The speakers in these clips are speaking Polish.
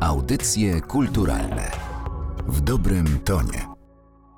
Audycje kulturalne w dobrym tonie.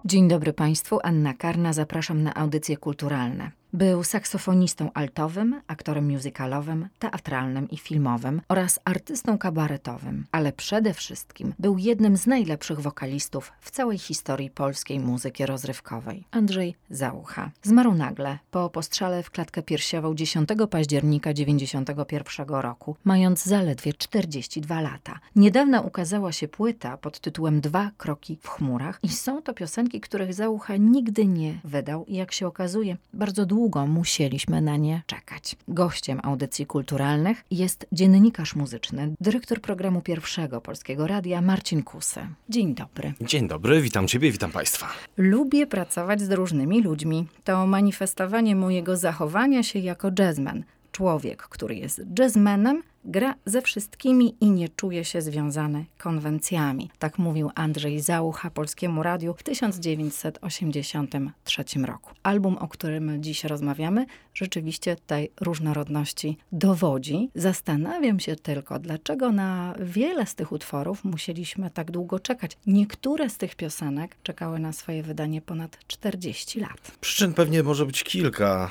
Dzień dobry Państwu, Anna Karna, zapraszam na audycje kulturalne. Był saksofonistą altowym, aktorem musicalowym, teatralnym i filmowym oraz artystą kabaretowym, ale przede wszystkim był jednym z najlepszych wokalistów w całej historii polskiej muzyki rozrywkowej. Andrzej Załucha. Zmarł nagle po postrzale w klatkę piersiową 10 października 1991 roku, mając zaledwie 42 lata. Niedawno ukazała się płyta pod tytułem Dwa kroki w chmurach i są to piosenki, których Załucha nigdy nie wydał i jak się okazuje, bardzo długo długo musieliśmy na nie czekać. Gościem audycji kulturalnych jest dziennikarz muzyczny, dyrektor programu pierwszego Polskiego Radia Marcin Kusy. Dzień dobry. Dzień dobry, witam Ciebie, witam Państwa. Lubię pracować z różnymi ludźmi. To manifestowanie mojego zachowania się jako jazzman. Człowiek, który jest jazzmenem, gra ze wszystkimi i nie czuje się związany konwencjami. Tak mówił Andrzej Załucha Polskiemu Radiu w 1983 roku. Album, o którym dziś rozmawiamy, rzeczywiście tej różnorodności dowodzi. Zastanawiam się tylko, dlaczego na wiele z tych utworów musieliśmy tak długo czekać. Niektóre z tych piosenek czekały na swoje wydanie ponad 40 lat. Przyczyn pewnie może być kilka.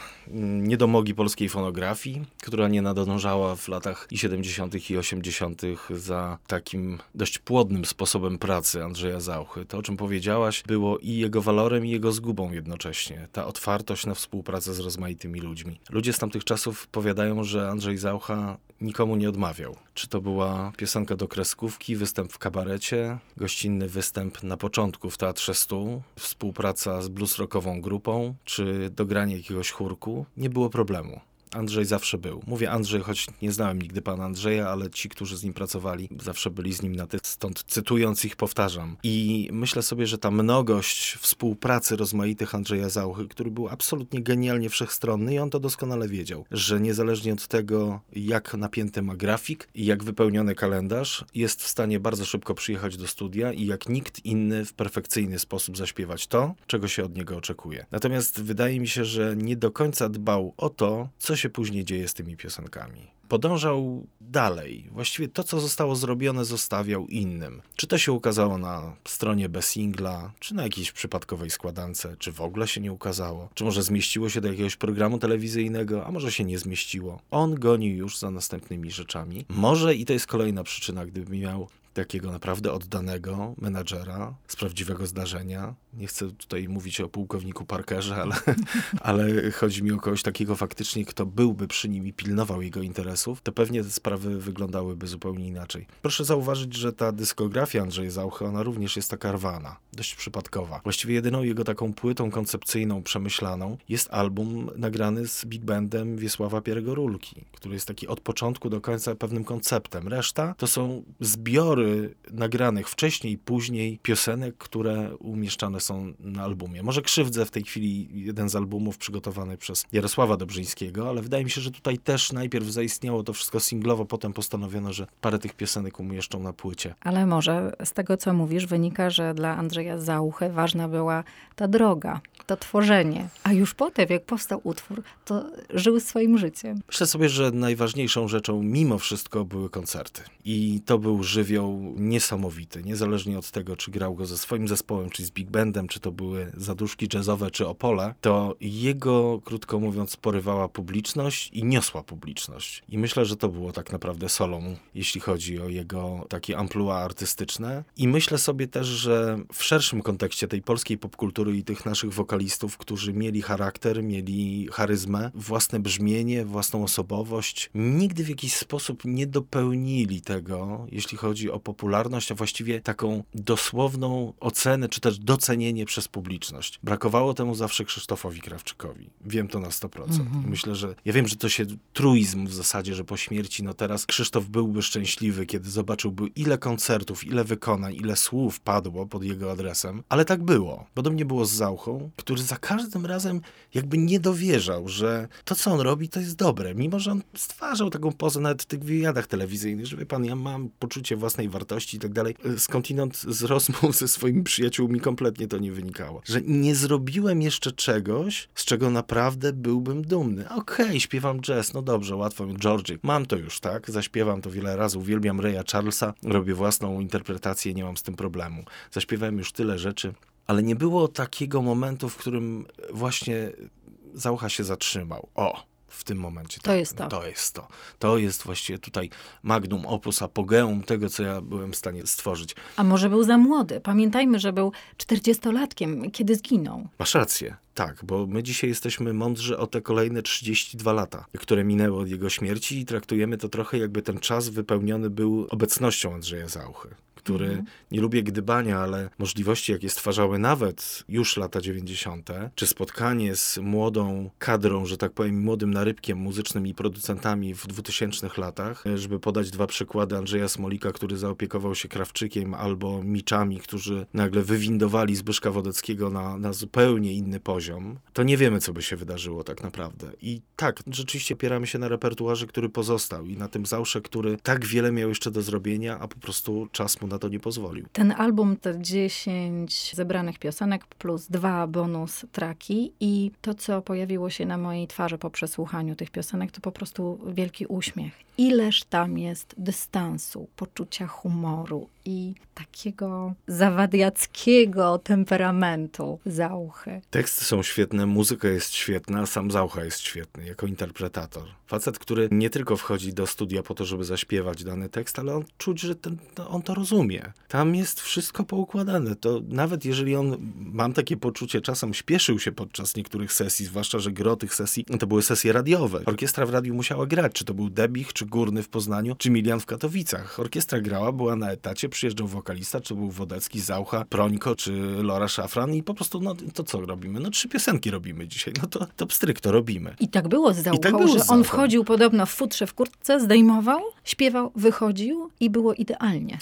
Niedomogi polskiej fonografii, która nie nadążała w latach 70. i 80. za takim dość płodnym sposobem pracy Andrzeja Zauchy. To, o czym powiedziałaś, było i jego walorem, i jego zgubą jednocześnie. Ta otwartość na współpracę z rozmaitymi ludźmi. Ludzie z tamtych czasów powiadają, że Andrzej Zaucha nikomu nie odmawiał. Czy to była piosenka do kreskówki, występ w kabarecie, gościnny występ na początku w Teatrze Stół, współpraca z blues rockową grupą, czy dogranie jakiegoś chórku, nie było problemu. Andrzej zawsze był. Mówię Andrzej, choć nie znałem nigdy pana Andrzeja, ale ci, którzy z nim pracowali, zawsze byli z nim na ty, stąd cytując ich powtarzam. I myślę sobie, że ta mnogość współpracy rozmaitych Andrzeja Zauchy, który był absolutnie genialnie wszechstronny i on to doskonale wiedział, że niezależnie od tego, jak napięty ma grafik i jak wypełniony kalendarz, jest w stanie bardzo szybko przyjechać do studia i jak nikt inny w perfekcyjny sposób zaśpiewać to, czego się od niego oczekuje. Natomiast wydaje mi się, że nie do końca dbał o to, co się później dzieje z tymi piosenkami. Podążał dalej. Właściwie to, co zostało zrobione, zostawiał innym. Czy to się ukazało na stronie bez singla, czy na jakiejś przypadkowej składance, czy w ogóle się nie ukazało, czy może zmieściło się do jakiegoś programu telewizyjnego, a może się nie zmieściło. On goni już za następnymi rzeczami. Może i to jest kolejna przyczyna, gdyby miał takiego naprawdę oddanego menadżera z prawdziwego zdarzenia. Nie chcę tutaj mówić o pułkowniku Parkerze, ale, ale chodzi mi o kogoś takiego faktycznie, kto byłby przy nim i pilnował jego interesów, to pewnie te sprawy wyglądałyby zupełnie inaczej. Proszę zauważyć, że ta dyskografia Andrzeja Zauchy, ona również jest taka rwana, dość przypadkowa. Właściwie jedyną jego taką płytą koncepcyjną, przemyślaną jest album nagrany z big bandem Wiesława Pierego Rulki, który jest taki od początku do końca pewnym konceptem. Reszta to są zbiory nagranych wcześniej i później piosenek, które umieszczane są na albumie. Może krzywdzę w tej chwili jeden z albumów przygotowany przez Jarosława Dobrzyńskiego, ale wydaje mi się, że tutaj też najpierw zaistniało to wszystko singlowo, potem postanowiono, że parę tych piosenek umieszczą na płycie. Ale może z tego, co mówisz, wynika, że dla Andrzeja Zauchy ważna była ta droga, to tworzenie. A już potem, jak powstał utwór, to żył swoim życiem. Myślę sobie, że najważniejszą rzeczą mimo wszystko były koncerty. I to był żywioł niesamowity. Niezależnie od tego, czy grał go ze swoim zespołem, czy z big bandem, czy to były zaduszki jazzowe, czy opole, to jego, krótko mówiąc, porywała publiczność i niosła publiczność. I myślę, że to było tak naprawdę solą, jeśli chodzi o jego takie amplua artystyczne. I myślę sobie też, że w szerszym kontekście tej polskiej popkultury i tych naszych wokalistów, którzy mieli charakter, mieli charyzmę, własne brzmienie, własną osobowość, nigdy w jakiś sposób nie dopełnili tego, jeśli chodzi o popularność, a właściwie taką dosłowną ocenę, czy też docenienie przez publiczność. Brakowało temu zawsze Krzysztofowi Krawczykowi. Wiem to na 100%. Mhm. Myślę, że ja wiem, że to się truizm w zasadzie, że po śmierci, no teraz Krzysztof byłby szczęśliwy, kiedy zobaczyłby ile koncertów, ile wykonań, ile słów padło pod jego adresem, ale tak było. Podobnie było z Zauchą, który za każdym razem jakby nie dowierzał, że to, co on robi, to jest dobre, mimo że on stwarzał taką pozę nawet w tych wywiadach telewizyjnych, że wie pan, ja mam poczucie własnej wartości i tak dalej. Skądinąd z rozmów ze swoimi przyjaciółmi kompletnie to nie wynikało. Że nie zrobiłem jeszcze czegoś, z czego naprawdę byłbym dumny. Okej, okay, śpiewam jazz, no dobrze, łatwo mi, Georgie. Mam to już, tak? Zaśpiewam to wiele razy, uwielbiam Raya Charlesa, robię własną interpretację, nie mam z tym problemu. Zaśpiewałem już tyle rzeczy, ale nie było takiego momentu, w którym właśnie Zaucha się zatrzymał. O, w tym momencie. To tak, jest to. To jest to. To jest właściwie tutaj magnum opus apogeum tego, co ja byłem w stanie stworzyć. A może był za młody? Pamiętajmy, że był czterdziestolatkiem, kiedy zginął. Masz rację. Tak, bo my dzisiaj jesteśmy mądrzy o te kolejne 32 lata, które minęły od jego śmierci i traktujemy to trochę jakby ten czas wypełniony był obecnością Andrzeja Zauchy który mhm. nie lubię gdybania, ale możliwości, jakie stwarzały nawet już lata 90., czy spotkanie z młodą kadrą, że tak powiem, młodym narybkiem muzycznym i producentami w 2000 latach, żeby podać dwa przykłady Andrzeja Smolika, który zaopiekował się Krawczykiem, albo Miczami, którzy nagle wywindowali Zbyszka Wodeckiego na, na zupełnie inny poziom, to nie wiemy, co by się wydarzyło tak naprawdę. I tak, rzeczywiście opieramy się na repertuarze, który pozostał i na tym Zausze, który tak wiele miał jeszcze do zrobienia, a po prostu czas mu na to nie pozwolił. Ten album to 10 zebranych piosenek plus dwa bonus traki i to, co pojawiło się na mojej twarzy po przesłuchaniu tych piosenek, to po prostu wielki uśmiech. Ileż tam jest dystansu, poczucia humoru i takiego zawadiackiego temperamentu Zauchy. Teksty są świetne, muzyka jest świetna, sam Zaucha jest świetny jako interpretator. Facet, który nie tylko wchodzi do studia po to, żeby zaśpiewać dany tekst, ale on czuć, że ten, on to rozumie. Tam jest wszystko poukładane. To nawet jeżeli on, mam takie poczucie, czasem śpieszył się podczas niektórych sesji, zwłaszcza, że gro tych sesji to były sesje radiowe. Orkiestra w radiu musiała grać, czy to był Debich, czy Górny w Poznaniu, czy Milian w Katowicach. Orkiestra grała, była na etacie, przyjeżdżał wokalista, czy był Wodecki, Zaucha, Prońko, czy Lora Szafran i po prostu, no to co robimy? No trzy piosenki robimy dzisiaj, no to, to pstryk, to robimy. I tak było z Zauchą, tak było że on wchodził podobno w futrze w kurtce, zdejmował, śpiewał, wychodził i było idealnie.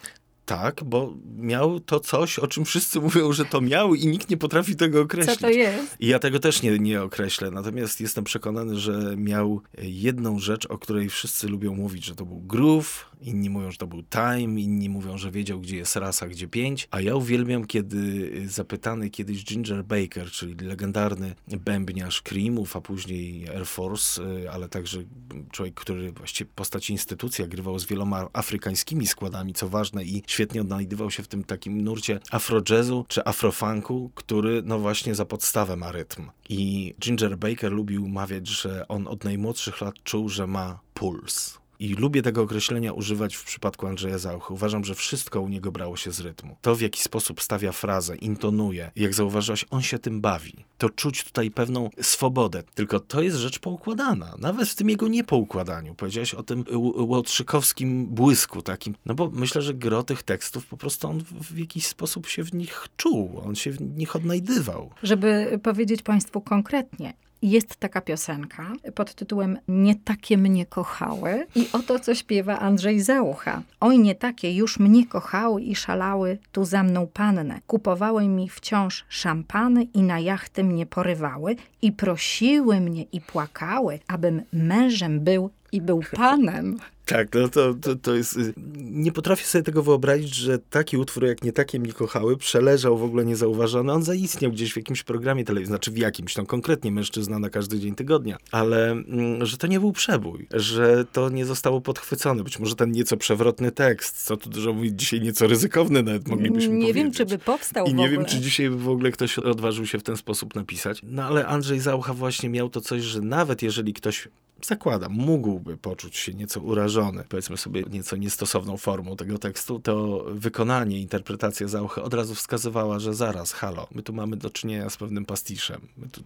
Tak, bo miał to coś, o czym wszyscy mówią, że to miał i nikt nie potrafi tego określić. Co to jest? I ja tego też nie, nie określę. Natomiast jestem przekonany, że miał jedną rzecz, o której wszyscy lubią mówić, że to był groove, inni mówią, że to był time, inni mówią, że wiedział, gdzie jest rasa, gdzie pięć. A ja uwielbiam, kiedy zapytany kiedyś Ginger Baker, czyli legendarny bębniarz Creamów, a później Air Force, y, ale także człowiek, który właściwie postać instytucja, grywał z wieloma afrykańskimi składami, co ważne i świetnie odnajdywał się w tym takim nurcie afro-jazzu czy afrofunku, który no właśnie za podstawę ma rytm. I Ginger Baker lubił mawiać, że on od najmłodszych lat czuł, że ma puls i lubię tego określenia używać w przypadku Andrzeja Zauchy. Uważam, że wszystko u niego brało się z rytmu. To, w jaki sposób stawia frazę, intonuje, jak zauważyłaś, on się tym bawi. To czuć tutaj pewną swobodę. Tylko to jest rzecz poukładana. Nawet w tym jego niepoukładaniu. Powiedziałeś o tym łotrzykowskim błysku takim. No bo myślę, że gro tych tekstów po prostu on w jakiś sposób się w nich czuł. On się w nich odnajdywał. Żeby powiedzieć Państwu konkretnie, jest taka piosenka pod tytułem Nie takie mnie kochały i oto co śpiewa Andrzej Załucha. Oj nie takie już mnie kochały i szalały tu za mną panny. Kupowały mi wciąż szampany i na jachty mnie porywały i prosiły mnie i płakały, abym mężem był i był panem. Tak, no to, to, to jest... Y, nie potrafię sobie tego wyobrazić, że taki utwór jak Nie takie mnie kochały przeleżał w ogóle niezauważony. On zaistniał gdzieś w jakimś programie telewizyjnym, znaczy w jakimś, no konkretnie mężczyzna na każdy dzień tygodnia, ale mm, że to nie był przebój, że to nie zostało podchwycone. Być może ten nieco przewrotny tekst, co tu dużo mówić, dzisiaj nieco ryzykowny nawet moglibyśmy nie powiedzieć. Nie wiem, czy by powstał I nie wiem, czy dzisiaj w ogóle ktoś odważył się w ten sposób napisać. No ale Andrzej Zaucha właśnie miał to coś, że nawet jeżeli ktoś zakładam, mógłby poczuć się nieco urażony, powiedzmy sobie nieco niestosowną formą tego tekstu, to wykonanie, interpretacja Zauchy od razu wskazywała, że zaraz, halo, my tu mamy do czynienia z pewnym pastiszem, my tu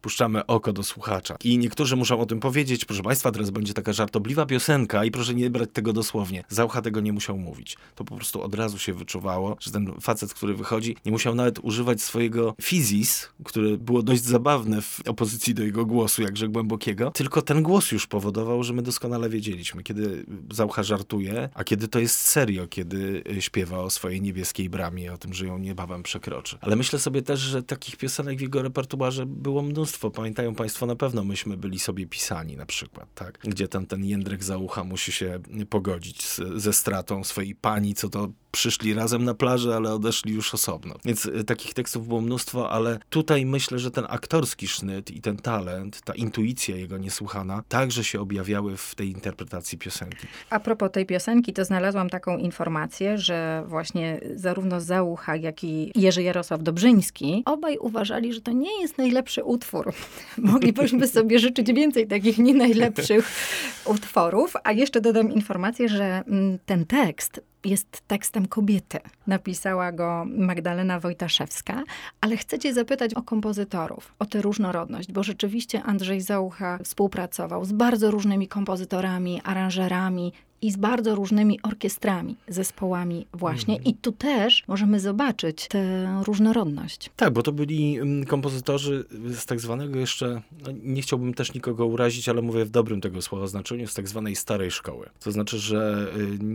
puszczamy oko do słuchacza. I niektórzy muszą o tym powiedzieć, proszę Państwa, teraz będzie taka żartobliwa piosenka i proszę nie brać tego dosłownie. Zaucha tego nie musiał mówić. To po prostu od razu się wyczuwało, że ten facet, który wychodzi, nie musiał nawet używać swojego fizis, które było dość zabawne w opozycji do jego głosu, jakże głębokiego, tylko ten głos głos już powodował, że my doskonale wiedzieliśmy, kiedy Zaucha żartuje, a kiedy to jest serio, kiedy y, śpiewa o swojej niebieskiej bramie, o tym, że ją niebawem przekroczy. Ale myślę sobie też, że takich piosenek w jego repertuarze było mnóstwo. Pamiętają państwo na pewno, myśmy byli sobie pisani na przykład, tak? Gdzie ten, ten Jędrek Zaucha musi się pogodzić z, ze stratą swojej pani, co to przyszli razem na plażę, ale odeszli już osobno. Więc y, takich tekstów było mnóstwo, ale tutaj myślę, że ten aktorski sznyt i ten talent, ta intuicja jego niesłychana, także się objawiały w tej interpretacji piosenki. A propos tej piosenki, to znalazłam taką informację, że właśnie zarówno Załucha, jak i Jerzy Jarosław Dobrzyński, obaj uważali, że to nie jest najlepszy utwór. Moglibyśmy sobie życzyć więcej takich nie najlepszych utworów. A jeszcze dodam informację, że mm, ten tekst jest tekstem kobiety. Napisała go Magdalena Wojtaszewska, ale chcę cię zapytać o kompozytorów, o tę różnorodność, bo rzeczywiście Andrzej Załucha współpracował z bardzo różnymi kompozytorami, aranżerami, i z bardzo różnymi orkiestrami, zespołami właśnie. Mhm. I tu też możemy zobaczyć tę różnorodność. Tak, bo to byli mm, kompozytorzy z tak zwanego jeszcze, no nie chciałbym też nikogo urazić, ale mówię w dobrym tego słowa znaczeniu, z tak zwanej starej szkoły. To znaczy, że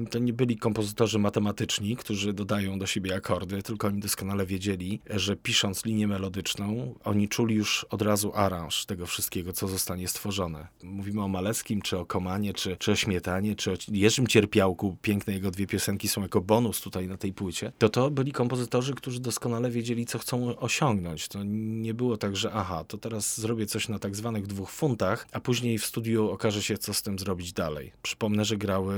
y, to nie byli kompozytorzy matematyczni, którzy dodają do siebie akordy, tylko oni doskonale wiedzieli, że pisząc linię melodyczną, oni czuli już od razu aranż tego wszystkiego, co zostanie stworzone. Mówimy o Maleckim, czy o Komanie, czy, czy o Śmietanie, czy o Jerzym Cierpiałku, piękne jego dwie piosenki są jako bonus tutaj na tej płycie, to to byli kompozytorzy, którzy doskonale wiedzieli, co chcą osiągnąć. To nie było tak, że aha, to teraz zrobię coś na tak zwanych dwóch funtach, a później w studiu okaże się, co z tym zrobić dalej. Przypomnę, że grały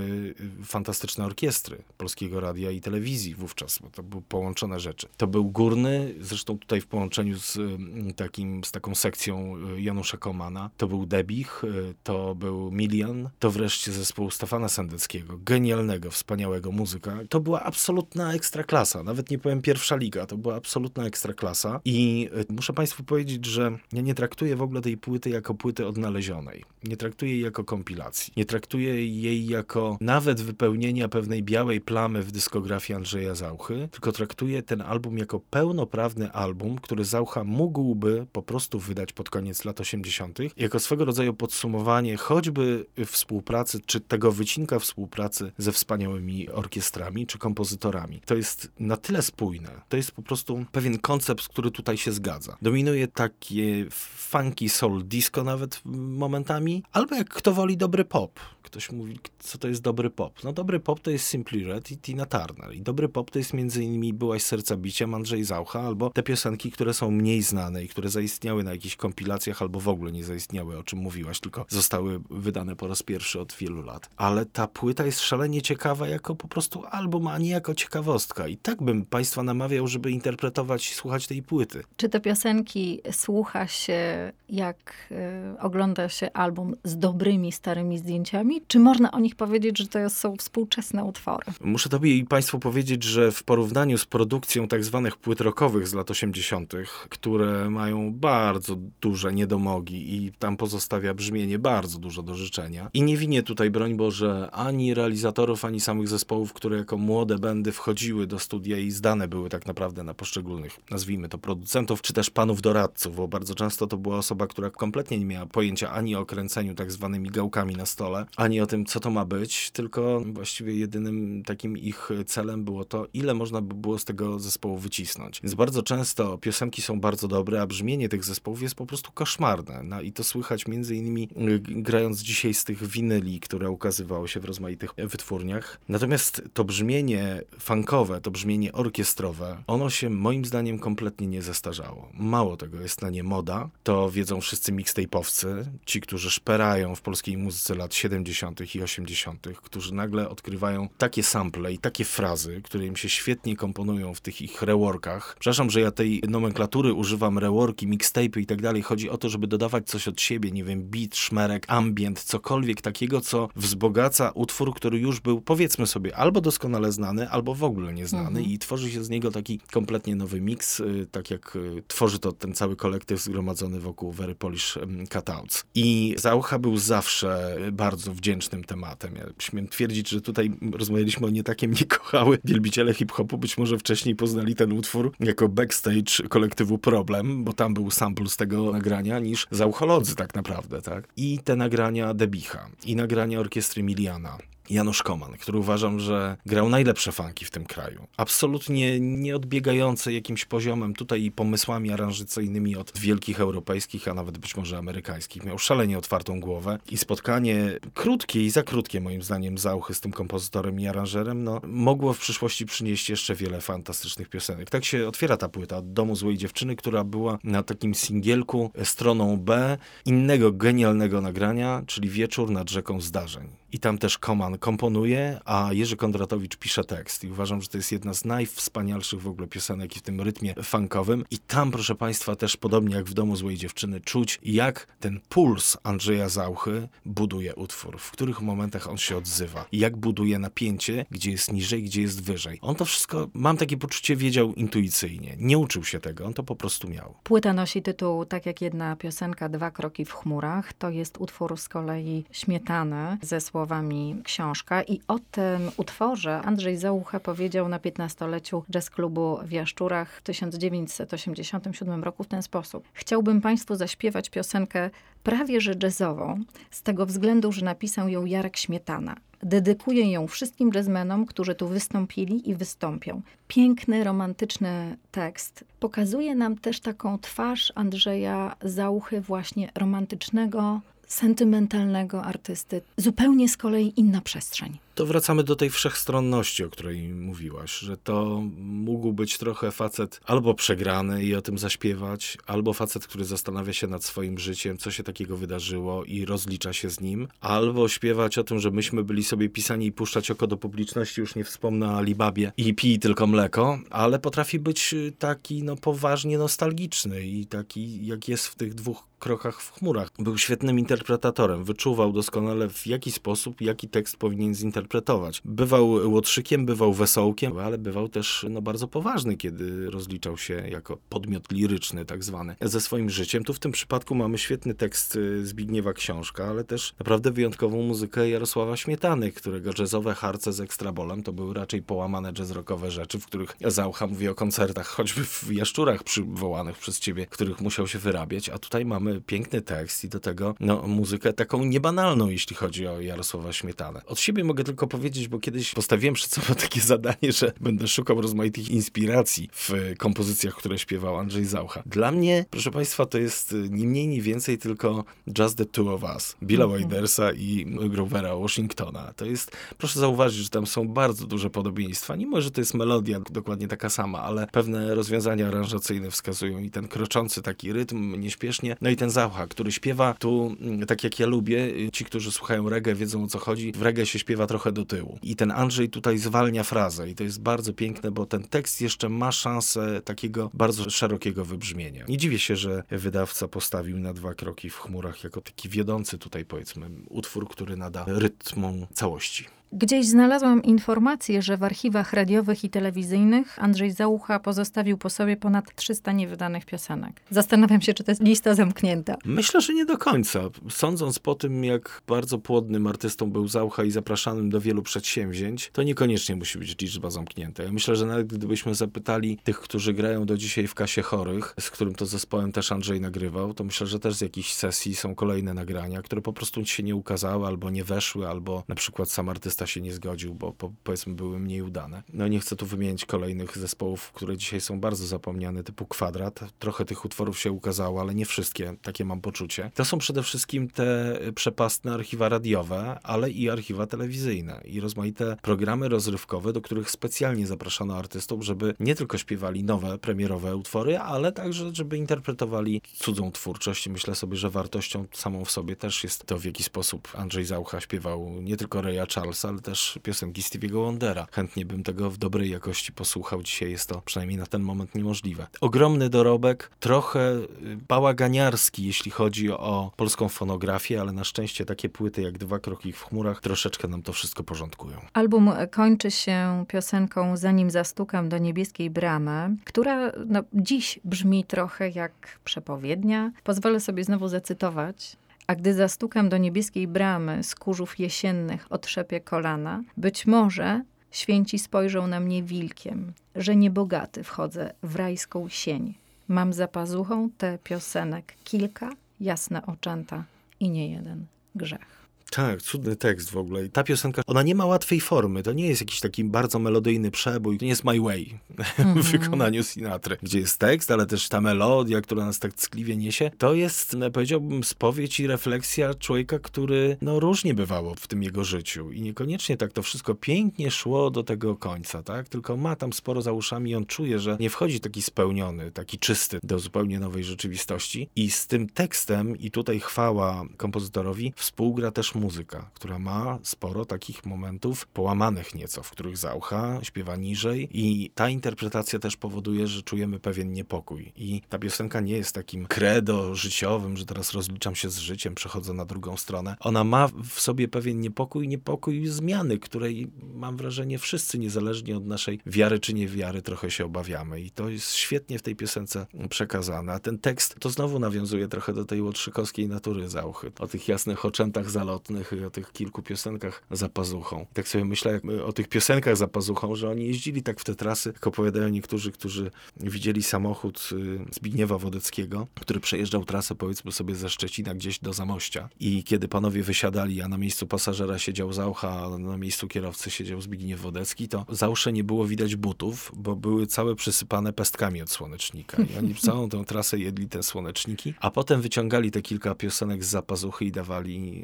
y, fantastyczne orkiestry Polskiego Radia i Telewizji wówczas, bo to były połączone rzeczy. To był Górny, zresztą tutaj w połączeniu z y, takim, z taką sekcją y, Janusza Komana, to był Debich, to był Milian, to wreszcie zespół Stefana Sandera, Sendeckiego, genialnego, wspaniałego muzyka. To była absolutna ekstraklasa, nawet nie powiem pierwsza liga, to była absolutna ekstraklasa i e, muszę Państwu powiedzieć, że ja nie traktuję w ogóle tej płyty jako płyty odnalezionej. Nie traktuję jej jako kompilacji. Nie traktuję jej jako nawet wypełnienia pewnej białej plamy w dyskografii Andrzeja Zauchy, tylko traktuję ten album jako pełnoprawny album, który Zaucha mógłby po prostu wydać pod koniec lat 80., jako swego rodzaju podsumowanie choćby współpracy, czy tego wycinka współpracy ze wspaniałymi orkiestrami czy kompozytorami. To jest na tyle spójne. To jest po prostu pewien koncept, który tutaj się zgadza. Dominuje takie funky soul disco nawet momentami, albo jak kto woli dobry pop. Ktoś mówi, co to jest dobry pop. No dobry pop to jest Simply Red i Tina Turner. I dobry pop to jest między innymi Byłaś serca bicia, Andrzej Zaucha, albo te piosenki, które są mniej znane i które zaistniały na jakichś kompilacjach, albo w ogóle nie zaistniały, o czym mówiłaś, tylko zostały wydane po raz pierwszy od wielu lat. Ale ta płyta jest szalenie ciekawa jako po prostu album, a nie jako ciekawostka. I tak bym Państwa namawiał, żeby interpretować i słuchać tej płyty. Czy te piosenki słucha się, jak y, ogląda się album z dobrymi, starymi zdjęciami? Czy można o nich powiedzieć, że to są współczesne utwory? Muszę Tobie i Państwu powiedzieć, że w porównaniu z produkcją tak zwanych płyt rockowych z lat 80., które mają bardzo duże niedomogi i tam pozostawia brzmienie bardzo dużo do życzenia. I nie winię tutaj, broń Boże, ani realizatorów, ani samych zespołów, które jako młode bendy wchodziły do studia i zdane były tak naprawdę na poszczególnych, nazwijmy to producentów, czy też panów doradców, bo bardzo często to była osoba, która kompletnie nie miała pojęcia ani o kręceniu tak zwanymi gałkami na stole, ani o tym, co to ma być, tylko właściwie jedynym takim ich celem było to, ile można by było z tego zespołu wycisnąć. Więc bardzo często piosenki są bardzo dobre, a brzmienie tych zespołów jest po prostu koszmarne. No i to słychać między innymi y, grając dzisiaj z tych winyli, które ukazywało się w rozmaitych wytwórniach. Natomiast to brzmienie funkowe, to brzmienie orkiestrowe, ono się moim zdaniem kompletnie nie zestarzało. Mało tego, jest na nie moda. To wiedzą wszyscy mixtape'owcy, ci, którzy szperają w polskiej muzyce lat 70. i 80., którzy nagle odkrywają takie sample i takie frazy, które im się świetnie komponują w tych ich reworkach. Przepraszam, że ja tej nomenklatury używam, reworki, mixtape i tak dalej. Chodzi o to, żeby dodawać coś od siebie, nie wiem, beat, szmerek, ambient, cokolwiek takiego, co wzbogaca utwór, który już był, powiedzmy sobie, albo doskonale znany, albo w ogóle nieznany mhm. i tworzy się z niego taki kompletnie nowy miks, y, tak jak y, tworzy to ten cały kolektyw zgromadzony wokół Very Polish Cutouts. I Zaucha był zawsze bardzo wdzięcznym tematem. Ja śmiem twierdzić, że tutaj rozmawialiśmy o nie takie mnie kochały wielbiciele hip-hopu, być może wcześniej poznali ten utwór jako backstage kolektywu Problem, bo tam był sample z tego nagrania, niż Zaucholodzy tak naprawdę, tak? I te nagrania Debicha, i nagrania orkiestry Miliana, 呢？Janusz Koman, który uważam, że grał najlepsze fanki w tym kraju. Absolutnie nie odbiegające jakimś poziomem tutaj i pomysłami aranżycyjnymi od wielkich europejskich, a nawet być może amerykańskich. Miał szalenie otwartą głowę i spotkanie krótkie i za krótkie moim zdaniem Zauchy z tym kompozytorem i aranżerem, no, mogło w przyszłości przynieść jeszcze wiele fantastycznych piosenek. Tak się otwiera ta płyta od Domu Złej Dziewczyny, która była na takim singielku stroną B innego genialnego nagrania, czyli Wieczór nad rzeką zdarzeń. I tam też Koman komponuje, a Jerzy Kondratowicz pisze tekst. I uważam, że to jest jedna z najwspanialszych w ogóle piosenek w tym rytmie funkowym. I tam, proszę Państwa, też podobnie jak w Domu Złej Dziewczyny, czuć jak ten puls Andrzeja Zauchy buduje utwór, w których momentach on się odzywa. I jak buduje napięcie, gdzie jest niżej, gdzie jest wyżej. On to wszystko, mam takie poczucie, wiedział intuicyjnie. Nie uczył się tego, on to po prostu miał. Płyta nosi tytuł, tak jak jedna piosenka, Dwa kroki w chmurach. To jest utwór z kolei Śmietany ze słowami książka i o tym utworze Andrzej Załucha powiedział na 15-leciu jazz klubu w Jaszczurach w 1987 roku w ten sposób. Chciałbym Państwu zaśpiewać piosenkę prawie że jazzową, z tego względu, że napisał ją Jarek Śmietana. Dedykuję ją wszystkim jazzmenom, którzy tu wystąpili i wystąpią. Piękny, romantyczny tekst pokazuje nam też taką twarz Andrzeja Zauchy, właśnie romantycznego, sentymentalnego artysty. Zupełnie z kolei inna przestrzeń to wracamy do tej wszechstronności, o której mówiłaś, że to mógł być trochę facet albo przegrany i o tym zaśpiewać, albo facet, który zastanawia się nad swoim życiem, co się takiego wydarzyło i rozlicza się z nim, albo śpiewać o tym, że myśmy byli sobie pisani i puszczać oko do publiczności, już nie wspomnę o Alibabie i pij tylko mleko, ale potrafi być taki no poważnie nostalgiczny i taki jak jest w tych dwóch krokach w chmurach. Był świetnym interpretatorem, wyczuwał doskonale w jaki sposób, jaki tekst powinien zinterpretować interpretować. Bywał łotrzykiem, bywał wesołkiem, ale bywał też no, bardzo poważny, kiedy rozliczał się jako podmiot liryczny tak zwany ze swoim życiem. Tu w tym przypadku mamy świetny tekst y, Zbigniewa Książka, ale też naprawdę wyjątkową muzykę Jarosława Śmietany, którego jazzowe harce z ekstrabolem to były raczej połamane jazzrockowe rzeczy, w których Zaucha mówi o koncertach, choćby w Jaszczurach przywołanych przez ciebie, których musiał się wyrabiać, a tutaj mamy piękny tekst i do tego no, muzykę taką niebanalną, jeśli chodzi o Jarosława Śmietanę. Od siebie mogę tylko powiedzieć, bo kiedyś postawiłem przed sobą takie zadanie, że będę szukał rozmaitych inspiracji w kompozycjach, które śpiewał Andrzej Zaucha. Dla mnie, proszę Państwa, to jest ni mniej, ni więcej tylko Just the Two of Us, Billa mm -hmm. i Grovera Washingtona. To jest, proszę zauważyć, że tam są bardzo duże podobieństwa. Nie może to jest melodia dokładnie taka sama, ale pewne rozwiązania aranżacyjne wskazują i ten kroczący taki rytm nieśpiesznie, no i ten Zaucha, który śpiewa tu, mm, tak jak ja lubię, ci, którzy słuchają reggae, wiedzą o co chodzi. W reggae się śpiewa trochę do tyłu. I ten Andrzej tutaj zwalnia frazę i to jest bardzo piękne, bo ten tekst jeszcze ma szansę takiego bardzo szerokiego wybrzmienia. Nie dziwię się, że wydawca postawił na dwa kroki w chmurach jako taki wiodący tutaj powiedzmy utwór, który nada rytmom całości. Gdzieś znalazłam informację, że w archiwach radiowych i telewizyjnych Andrzej Załucha pozostawił po sobie ponad 300 niewydanych piosenek. Zastanawiam się, czy to jest lista zamknięta. Myślę, że nie do końca. Sądząc po tym, jak bardzo płodnym artystą był Załucha i zapraszanym do wielu przedsięwzięć, to niekoniecznie musi być liczba zamknięta. Ja myślę, że nawet gdybyśmy zapytali tych, którzy grają do dzisiaj w kasie chorych, z którym to zespołem też Andrzej nagrywał, to myślę, że też z jakichś sesji są kolejne nagrania, które po prostu się nie ukazały, albo nie weszły, albo na przykład sam artysta artysta się nie zgodził, bo po, powiedzmy były mniej udane. No nie chcę tu wymienić kolejnych zespołów, które dzisiaj są bardzo zapomniane, typu Kwadrat. Trochę tych utworów się ukazało, ale nie wszystkie, takie mam poczucie. To są przede wszystkim te przepastne archiwa radiowe, ale i archiwa telewizyjne i rozmaite programy rozrywkowe, do których specjalnie zapraszano artystów, żeby nie tylko śpiewali nowe, premierowe utwory, ale także, żeby interpretowali cudzą twórczość. Myślę sobie, że wartością samą w sobie też jest to, w jaki sposób Andrzej Zaucha śpiewał nie tylko Raya Charlesa, ale też piosenki Stevie'ego Wondera. Chętnie bym tego w dobrej jakości posłuchał. Dzisiaj jest to przynajmniej na ten moment niemożliwe. Ogromny dorobek, trochę y, bałaganiarski, jeśli chodzi o polską fonografię, ale na szczęście takie płyty jak Dwa kroki w chmurach troszeczkę nam to wszystko porządkują. Album kończy się piosenką Zanim zastukam do niebieskiej bramy, która no, dziś brzmi trochę jak przepowiednia. Pozwolę sobie znowu zacytować a gdy zastukam do niebieskiej bramy z kurzów jesiennych otrzepie kolana, być może święci spojrzą na mnie wilkiem, że niebogaty wchodzę w rajską sień. Mam za pazuchą te piosenek kilka, jasne oczęta i nie jeden grzech. Tak, cudny tekst w ogóle. I ta piosenka, ona nie ma łatwej formy. To nie jest jakiś taki bardzo melodyjny przebój. To nie jest My Way mm -hmm. w wykonaniu Sinatry, gdzie jest tekst, ale też ta melodia, która nas tak ckliwie niesie. To jest, no, powiedziałbym, spowiedź i refleksja człowieka, który no różnie bywało w tym jego życiu i niekoniecznie tak to wszystko pięknie szło do tego końca, tak? Tylko ma tam sporo za uszami i on czuje, że nie wchodzi taki spełniony, taki czysty do zupełnie nowej rzeczywistości. I z tym tekstem, i tutaj chwała kompozytorowi, współgra też muzyka, która ma sporo takich momentów połamanych nieco, w których Zaucha śpiewa niżej i ta interpretacja też powoduje, że czujemy pewien niepokój. I ta piosenka nie jest takim credo życiowym, że teraz rozliczam się z życiem, przechodzę na drugą stronę. Ona ma w sobie pewien niepokój, niepokój zmiany, której mam wrażenie wszyscy, niezależnie od naszej wiary czy niewiary, trochę się obawiamy. I to jest świetnie w tej piosence przekazane. A ten tekst to znowu nawiązuje trochę do tej łotrzykowskiej natury Zauchy. O tych jasnych oczętach zalotnych i o tych kilku piosenkach za pazuchą. Tak sobie myślę o tych piosenkach za pazuchą, że oni jeździli tak w te trasy, jak opowiadają niektórzy, którzy widzieli samochód y, Zbigniewa Wodeckiego, który przejeżdżał trasę powiedzmy sobie ze Szczecina gdzieś do Zamościa. I kiedy panowie wysiadali, a na miejscu pasażera siedział Zaucha, a na miejscu kierowcy siedział Zbigniew Wodecki, to Zausze nie było widać butów, bo były całe przysypane pestkami od słonecznika. I oni całą tę trasę jedli te słoneczniki, a potem wyciągali te kilka piosenek z zapazuchy i dawali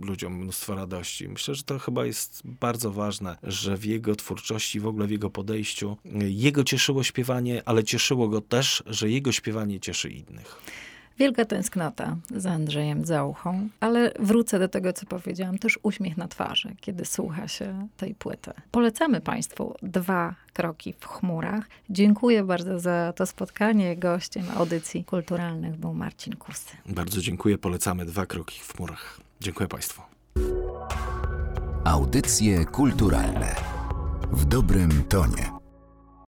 ludziom mnóstwo radości. Myślę, że to chyba jest bardzo ważne, że w jego twórczości, w ogóle w jego podejściu, jego cieszyło śpiewanie, ale cieszyło go też, że jego śpiewanie cieszy innych. Wielka tęsknota za Andrzejem Zauchą, ale wrócę do tego, co powiedziałam, też uśmiech na twarzy, kiedy słucha się tej płyty. Polecamy Państwu dwa kroki w chmurach. Dziękuję bardzo za to spotkanie. Gościem audycji kulturalnych był Marcin Kusy. Bardzo dziękuję. Polecamy dwa kroki w chmurach. Dziękuję Państwu. Audycje kulturalne w dobrym tonie.